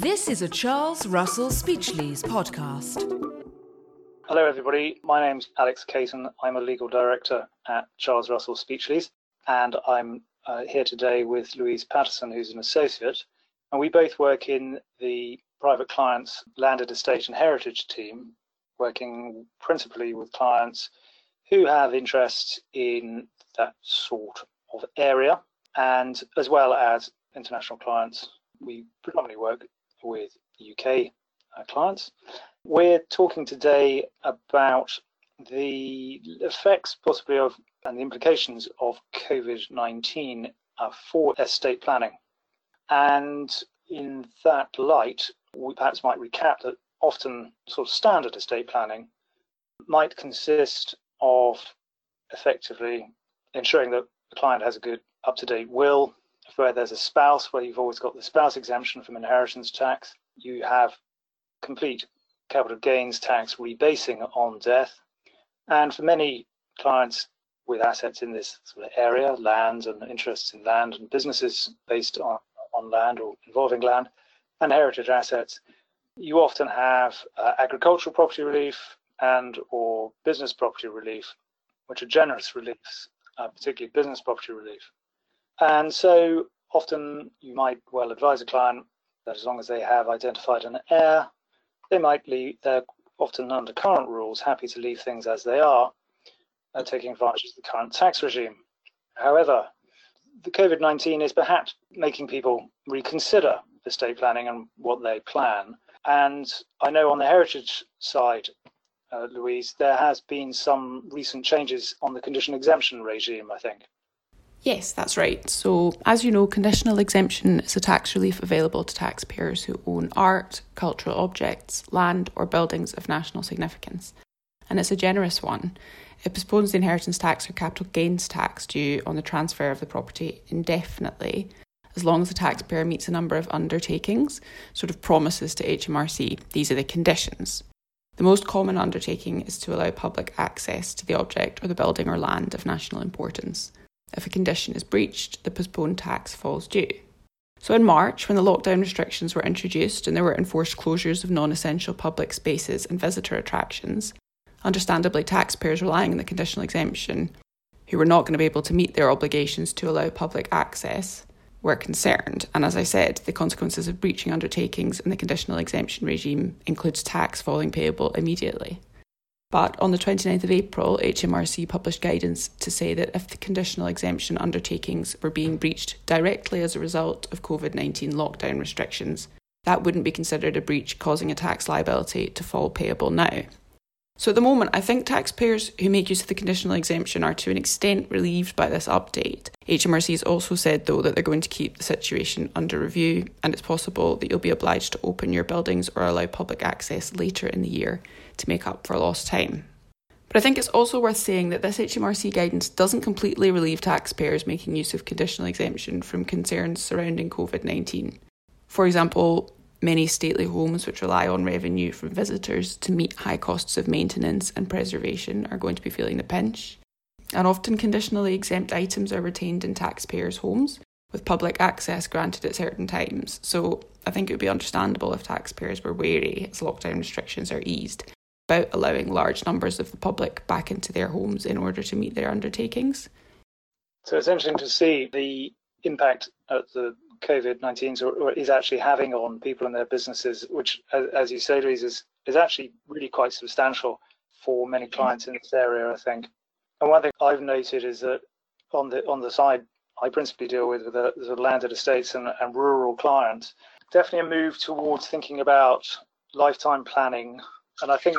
This is a Charles Russell Speechlys podcast. Hello, everybody. My name's Alex Caton. I'm a legal director at Charles Russell Speechlys, and I'm uh, here today with Louise Patterson, who's an associate. And we both work in the private clients landed estate and heritage team, working principally with clients who have interests in that sort of area, and as well as international clients we predominantly work with UK uh, clients. We're talking today about the effects, possibly of, and the implications of COVID 19 uh, for estate planning. And in that light, we perhaps might recap that often sort of standard estate planning might consist of effectively ensuring that the client has a good up to date will, where there's a spouse, where you've always got the spouse exemption from inheritance tax, you have complete capital gains tax rebasing on death. And for many clients with assets in this sort of area, land and interests in land and businesses based on, on land or involving land and heritage assets, you often have uh, agricultural property relief and or business property relief, which are generous reliefs, uh, particularly business property relief. And so often you might well advise a client that as long as they have identified an heir, they might leave, they're often under current rules happy to leave things as they are, uh, taking advantage of the current tax regime. However, the COVID 19 is perhaps making people reconsider estate planning and what they plan. And I know on the heritage side, uh, Louise, there has been some recent changes on the condition exemption regime, I think. Yes, that's right. So, as you know, conditional exemption is a tax relief available to taxpayers who own art, cultural objects, land, or buildings of national significance. And it's a generous one. It postpones the inheritance tax or capital gains tax due on the transfer of the property indefinitely, as long as the taxpayer meets a number of undertakings, sort of promises to HMRC. These are the conditions. The most common undertaking is to allow public access to the object or the building or land of national importance. If a condition is breached, the postponed tax falls due. So, in March, when the lockdown restrictions were introduced and there were enforced closures of non essential public spaces and visitor attractions, understandably, taxpayers relying on the conditional exemption, who were not going to be able to meet their obligations to allow public access, were concerned. And as I said, the consequences of breaching undertakings in the conditional exemption regime includes tax falling payable immediately. But on the 29th of April, HMRC published guidance to say that if the conditional exemption undertakings were being breached directly as a result of COVID 19 lockdown restrictions, that wouldn't be considered a breach causing a tax liability to fall payable now. So at the moment, I think taxpayers who make use of the conditional exemption are to an extent relieved by this update. HMRC has also said, though, that they're going to keep the situation under review, and it's possible that you'll be obliged to open your buildings or allow public access later in the year to make up for lost time. But I think it's also worth saying that this HMRC guidance doesn't completely relieve taxpayers making use of conditional exemption from concerns surrounding COVID 19. For example, Many stately homes which rely on revenue from visitors to meet high costs of maintenance and preservation are going to be feeling the pinch. And often conditionally exempt items are retained in taxpayers' homes, with public access granted at certain times. So I think it would be understandable if taxpayers were wary as lockdown restrictions are eased about allowing large numbers of the public back into their homes in order to meet their undertakings. So it's interesting to see the impact at the COVID 19 is actually having on people and their businesses, which, as you say, Louise, is, is actually really quite substantial for many clients in this area, I think. And one thing I've noted is that on the on the side I principally deal with, with the, the landed estates and, and rural clients, definitely a move towards thinking about lifetime planning. And I think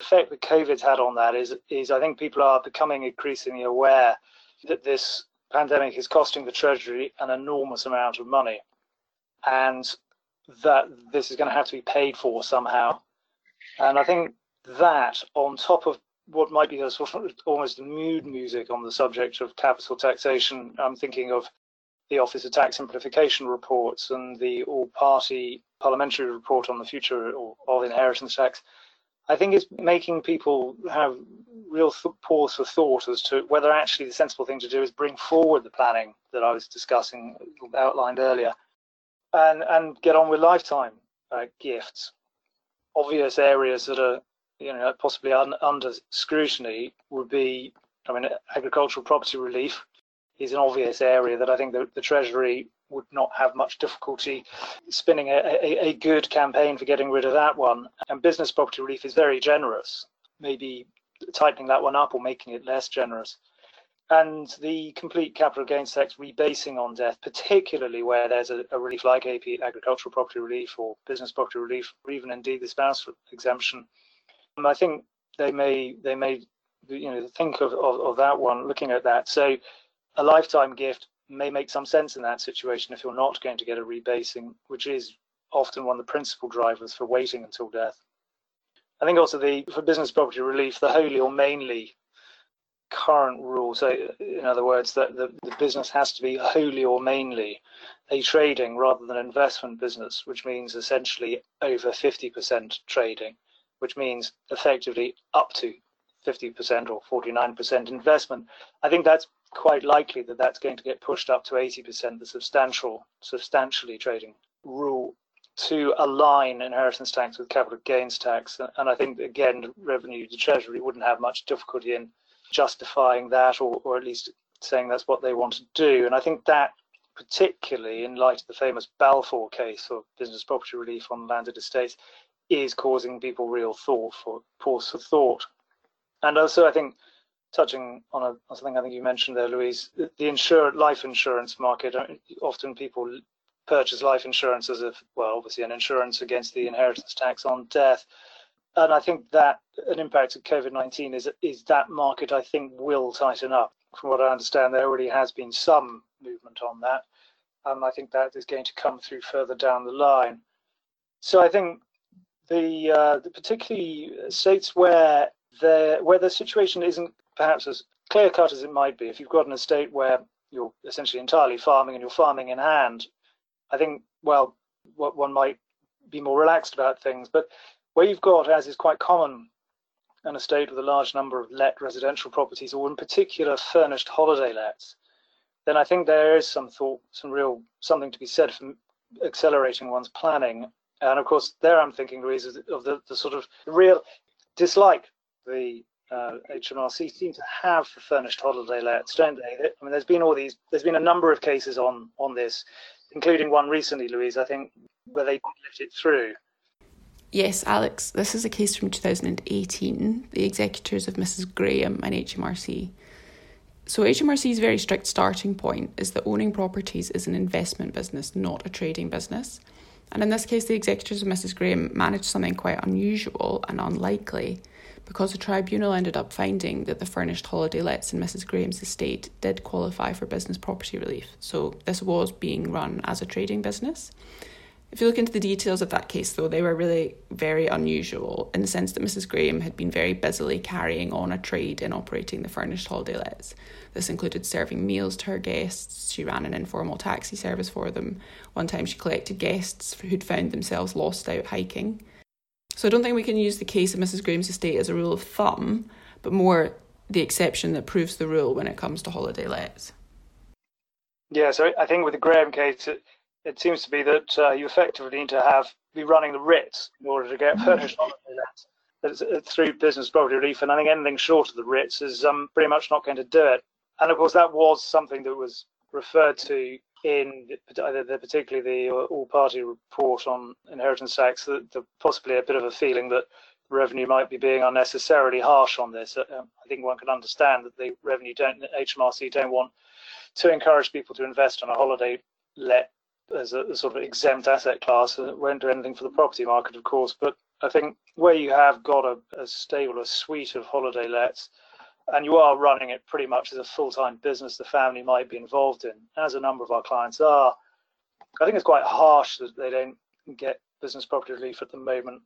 effect that COVID's had on that is is I think people are becoming increasingly aware that this pandemic is costing the Treasury an enormous amount of money, and that this is going to have to be paid for somehow. And I think that, on top of what might be a sort of almost mood music on the subject of capital taxation, I'm thinking of the Office of Tax Simplification reports and the all-party parliamentary report on the future of inheritance tax. I think it's making people have real th- pause for thought as to whether actually the sensible thing to do is bring forward the planning that I was discussing, outlined earlier, and and get on with lifetime uh, gifts. Obvious areas that are you know possibly un- under scrutiny would be, I mean, agricultural property relief is an obvious area that I think the, the Treasury would not have much difficulty spinning a, a, a, good campaign for getting rid of that one. And business property relief is very generous, maybe tightening that one up or making it less generous. And the complete capital gains tax rebasing on death, particularly where there's a, a relief like AP agricultural property relief or business property relief, or even indeed the spouse exemption, I think they may they may you know think of, of, of that one, looking at that. So a lifetime gift may make some sense in that situation if you're not going to get a rebasing, which is often one of the principal drivers for waiting until death. I think also the for business property relief, the wholly or mainly current rule, so in other words, that the, the business has to be wholly or mainly a trading rather than investment business, which means essentially over 50% trading, which means effectively up to 50% or 49% investment. I think that's quite likely that that's going to get pushed up to 80%, the substantial, substantially trading rule to align inheritance tax with capital gains tax. And I think, again, revenue, the Treasury wouldn't have much difficulty in justifying that or, or at least saying that's what they want to do. And I think that, particularly in light of the famous Balfour case of business property relief on landed estates, is causing people real thought for pause for thought. And also, I think touching on, a, on something I think you mentioned there, Louise, the, the life insurance market. Uh, often people purchase life insurance as if, well, obviously an insurance against the inheritance tax on death. And I think that an impact of COVID-19 is is that market I think will tighten up. From what I understand, there already has been some movement on that, and I think that is going to come through further down the line. So I think the, uh, the particularly states where the where the situation isn't perhaps as clear cut as it might be, if you've got an estate where you're essentially entirely farming and you're farming in hand, I think, well, what one might be more relaxed about things. But where you've got, as is quite common, an estate with a large number of let residential properties, or in particular furnished holiday lets, then I think there is some thought, some real something to be said for accelerating one's planning. And of course, there I'm thinking, Louise, of the, the sort of real dislike the uh, HMRC seem to have for furnished holiday lets, don't they? I mean, there's been all these, there's been a number of cases on on this, including one recently, Louise, I think, where they let it through. Yes, Alex, this is a case from 2018, the executors of Mrs. Graham and HMRC. So, HMRC's very strict starting point is that owning properties is an investment business, not a trading business. And in this case, the executors of Mrs. Graham managed something quite unusual and unlikely because the tribunal ended up finding that the furnished holiday lets in Mrs. Graham's estate did qualify for business property relief. So this was being run as a trading business. If you look into the details of that case, though, they were really very unusual in the sense that Mrs. Graham had been very busily carrying on a trade in operating the furnished holiday lets. This included serving meals to her guests. She ran an informal taxi service for them. One time, she collected guests who'd found themselves lost out hiking. So I don't think we can use the case of Mrs. Graham's estate as a rule of thumb, but more the exception that proves the rule when it comes to holiday lets. Yeah, so I think with the Graham case, it, it seems to be that uh, you effectively need to have be running the Ritz in order to get furnished holiday lets through business property relief, and I think anything short of the Ritz is um, pretty much not going to do it. And of course, that was something that was referred to in the, particularly the all-party report on inheritance tax, that the, possibly a bit of a feeling that revenue might be being unnecessarily harsh on this. Uh, um, I think one can understand that the revenue don't HMRC don't want to encourage people to invest on a holiday let as a, a sort of exempt asset class. It won't do anything for the property market, of course, but I think where you have got a, a stable, a suite of holiday lets and you are running it pretty much as a full-time business the family might be involved in, as a number of our clients are. I think it's quite harsh that they don't get business property relief at the moment.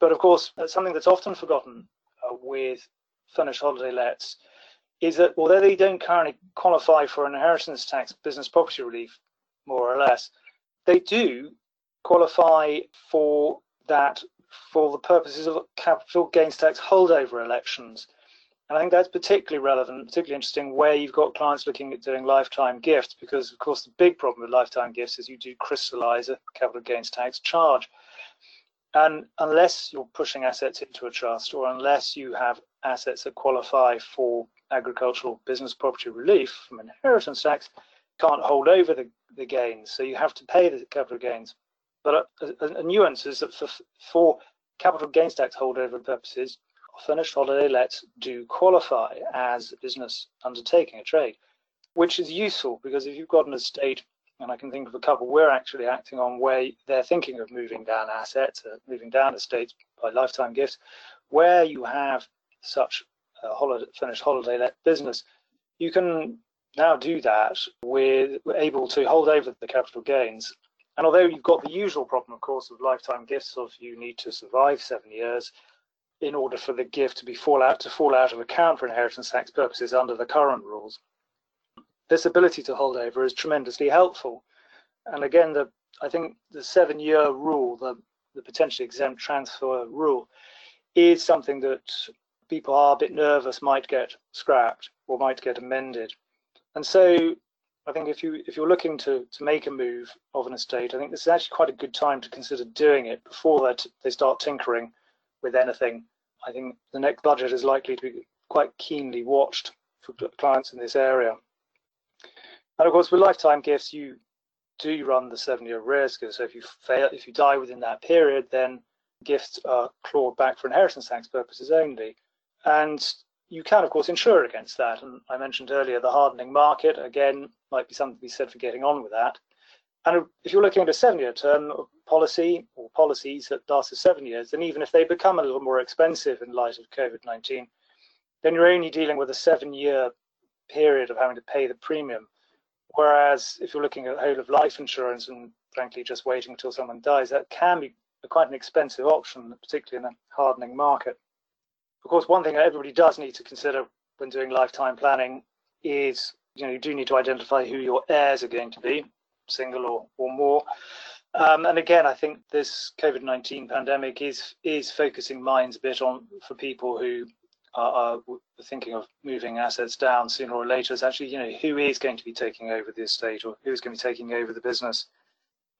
But of course, something that's often forgotten uh, with furnished holiday lets is that although they don't currently qualify for inheritance tax business property relief, more or less, they do qualify for that for the purposes of capital gains tax holdover elections. And I think that's particularly relevant, particularly interesting where you've got clients looking at doing lifetime gifts, because of course the big problem with lifetime gifts is you do crystallize a capital gains tax charge. And unless you're pushing assets into a trust or unless you have assets that qualify for agricultural business property relief from inheritance tax, can't hold over the, the gains. So you have to pay the capital gains. But a, a, a nuance is that for, for capital gains tax holdover purposes, furnished holiday lets do qualify as business undertaking, a trade, which is useful because if you've got an estate and I can think of a couple we're actually acting on where they're thinking of moving down assets, uh, moving down estates by lifetime gifts, where you have such a holiday, finished holiday let business, you can now do that with able to hold over the capital gains. And although you've got the usual problem, of course, of lifetime gifts of you need to survive seven years in order for the gift to be fall out to fall out of account for inheritance tax purposes under the current rules this ability to hold over is tremendously helpful. And again, the I think the seven-year rule, the, the potentially exempt transfer rule, is something that people are a bit nervous might get scrapped or might get amended. And so I think if you if you're looking to to make a move of an estate, I think this is actually quite a good time to consider doing it before that they start tinkering with anything. I think the next budget is likely to be quite keenly watched for clients in this area. And of course, with lifetime gifts, you do run the seven-year risk. So if you fail, if you die within that period, then gifts are clawed back for inheritance tax purposes only. And you can, of course, insure against that. And I mentioned earlier the hardening market, again, might be something to be said for getting on with that. And if you're looking at a seven-year term policy or policies that last for seven years, then even if they become a little more expensive in light of COVID-19, then you're only dealing with a seven-year period of having to pay the premium Whereas if you're looking at whole of life insurance and frankly just waiting until someone dies, that can be quite an expensive option, particularly in a hardening market. Of course, one thing that everybody does need to consider when doing lifetime planning is you know you do need to identify who your heirs are going to be, single or, or more. Um, and again, I think this COVID-19 pandemic is is focusing minds a bit on for people who are, are thinking of moving assets down sooner or later is actually, you know, who is going to be taking over the estate or who's going to be taking over the business.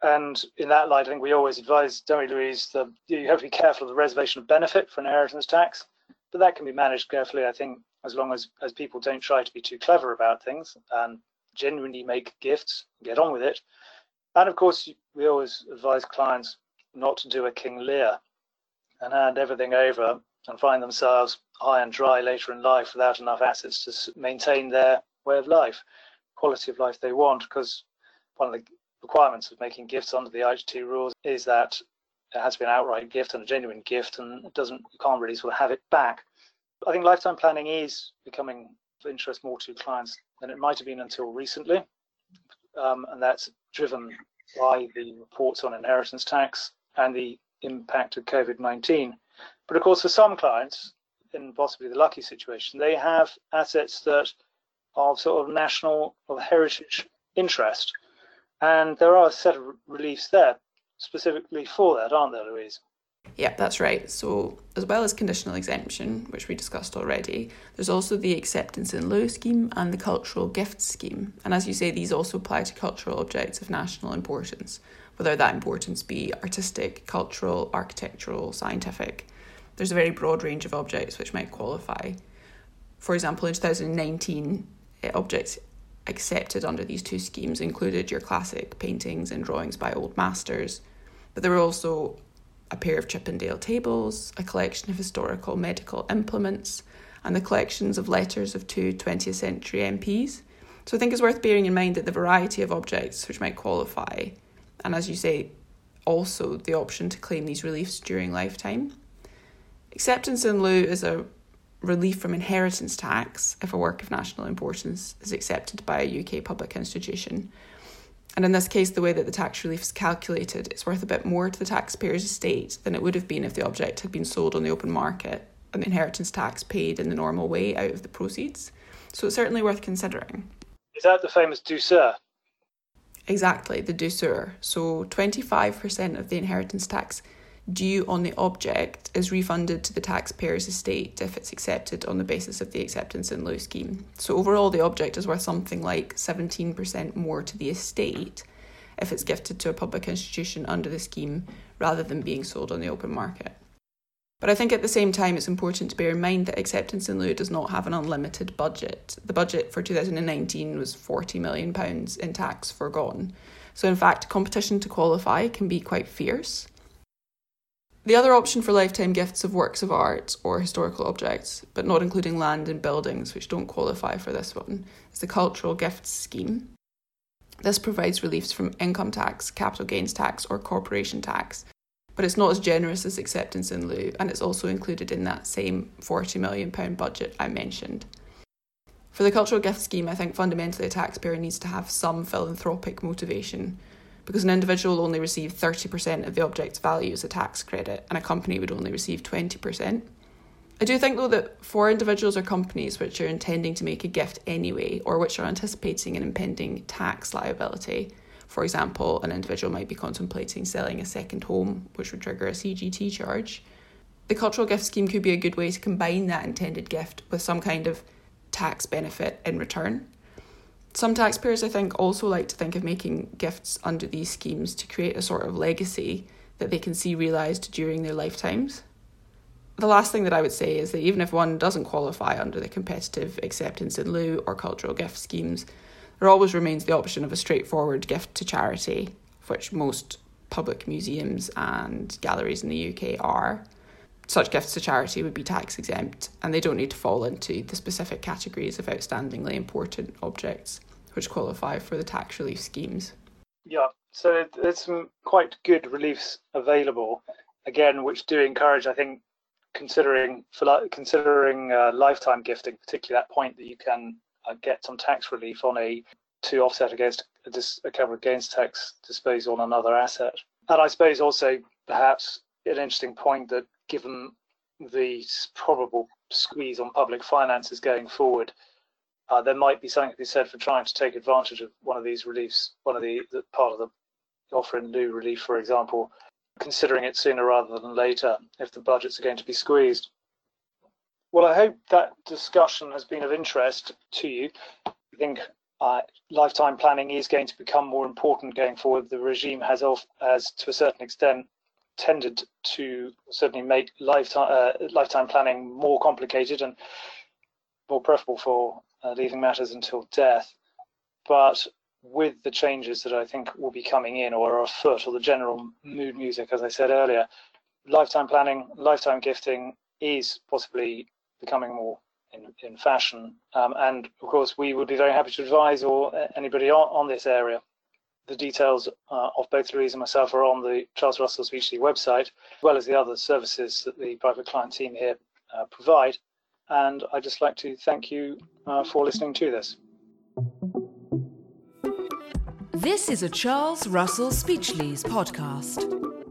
And in that light, I think we always advise, don't Louise, that you have to be careful of the reservation of benefit for inheritance tax, but that can be managed carefully, I think, as long as, as people don't try to be too clever about things and genuinely make gifts, get on with it. And of course, we always advise clients not to do a King Lear and hand everything over and find themselves high and dry later in life without enough assets to maintain their way of life, quality of life they want. Because one of the requirements of making gifts under the IHT rules is that it has to be an outright gift and a genuine gift, and it doesn't you can't really sort of have it back. I think lifetime planning is becoming interest more to clients than it might have been until recently, um, and that's driven by the reports on inheritance tax and the impact of COVID 19. But of course, for some clients, in possibly the lucky situation, they have assets that are sort of national or heritage interest. And there are a set of reliefs there specifically for that, aren't there, Louise? Yeah, that's right. So, as well as conditional exemption, which we discussed already, there's also the acceptance in lieu scheme and the cultural gifts scheme. And as you say, these also apply to cultural objects of national importance, whether that importance be artistic, cultural, architectural, scientific there's a very broad range of objects which might qualify. For example, in 2019, eh, objects accepted under these two schemes included your classic paintings and drawings by old masters, but there were also a pair of Chippendale tables, a collection of historical medical implements, and the collections of letters of two 20th century MPs. So I think it's worth bearing in mind that the variety of objects which might qualify, and as you say, also the option to claim these reliefs during lifetime. Acceptance in lieu is a relief from inheritance tax if a work of national importance is accepted by a UK public institution. And in this case, the way that the tax relief is calculated, it's worth a bit more to the taxpayer's estate than it would have been if the object had been sold on the open market and the inheritance tax paid in the normal way out of the proceeds. So it's certainly worth considering. Is that the famous douceur? Exactly, the douceur. So 25% of the inheritance tax due on the object is refunded to the taxpayer's estate if it's accepted on the basis of the acceptance in lieu scheme. So overall, the object is worth something like 17% more to the estate if it's gifted to a public institution under the scheme rather than being sold on the open market. But I think at the same time, it's important to bear in mind that acceptance in lieu does not have an unlimited budget. The budget for 2019 was £40 million in tax forgone. So, in fact, competition to qualify can be quite fierce. The other option for lifetime gifts of works of art or historical objects, but not including land and buildings which don't qualify for this one, is the Cultural Gifts Scheme. This provides reliefs from income tax, capital gains tax, or corporation tax, but it's not as generous as acceptance in lieu, and it's also included in that same £40 million budget I mentioned. For the cultural gift scheme, I think fundamentally a taxpayer needs to have some philanthropic motivation because an individual only receive 30% of the object's value as a tax credit and a company would only receive 20%. I do think, though, that for individuals or companies which are intending to make a gift anyway or which are anticipating an impending tax liability, for example, an individual might be contemplating selling a second home, which would trigger a CGT charge. The cultural gift scheme could be a good way to combine that intended gift with some kind of tax benefit in return. Some taxpayers, I think, also like to think of making gifts under these schemes to create a sort of legacy that they can see realised during their lifetimes. The last thing that I would say is that even if one doesn't qualify under the competitive acceptance in lieu or cultural gift schemes, there always remains the option of a straightforward gift to charity, which most public museums and galleries in the UK are. Such gifts to charity would be tax exempt and they don't need to fall into the specific categories of outstandingly important objects which qualify for the tax relief schemes. Yeah, so there's some quite good reliefs available, again, which do encourage, I think, considering for considering uh, lifetime gifting, particularly that point that you can uh, get some tax relief on a to offset against a, dis, a capital gains tax disposal on another asset. And I suppose also perhaps an interesting point that given the probable squeeze on public finances going forward, uh, there might be something to be said for trying to take advantage of one of these reliefs, one of the, the part of the offer in relief, for example, considering it sooner rather than later if the budgets are going to be squeezed. Well, I hope that discussion has been of interest to you. I think uh, lifetime planning is going to become more important going forward. The regime has, off, has to a certain extent, tended to certainly make lifetime uh, lifetime planning more complicated and more preferable for uh, leaving matters until death. But with the changes that I think will be coming in or are afoot, or the general mood music, as I said earlier, lifetime planning, lifetime gifting is possibly becoming more in, in fashion. Um, and of course, we would be very happy to advise or anybody on, on this area. The details uh, of both Louise and myself are on the Charles Russell Speechlys website, as well as the other services that the private client team here uh, provide. And I'd just like to thank you uh, for listening to this. This is a Charles Russell Speechlys podcast.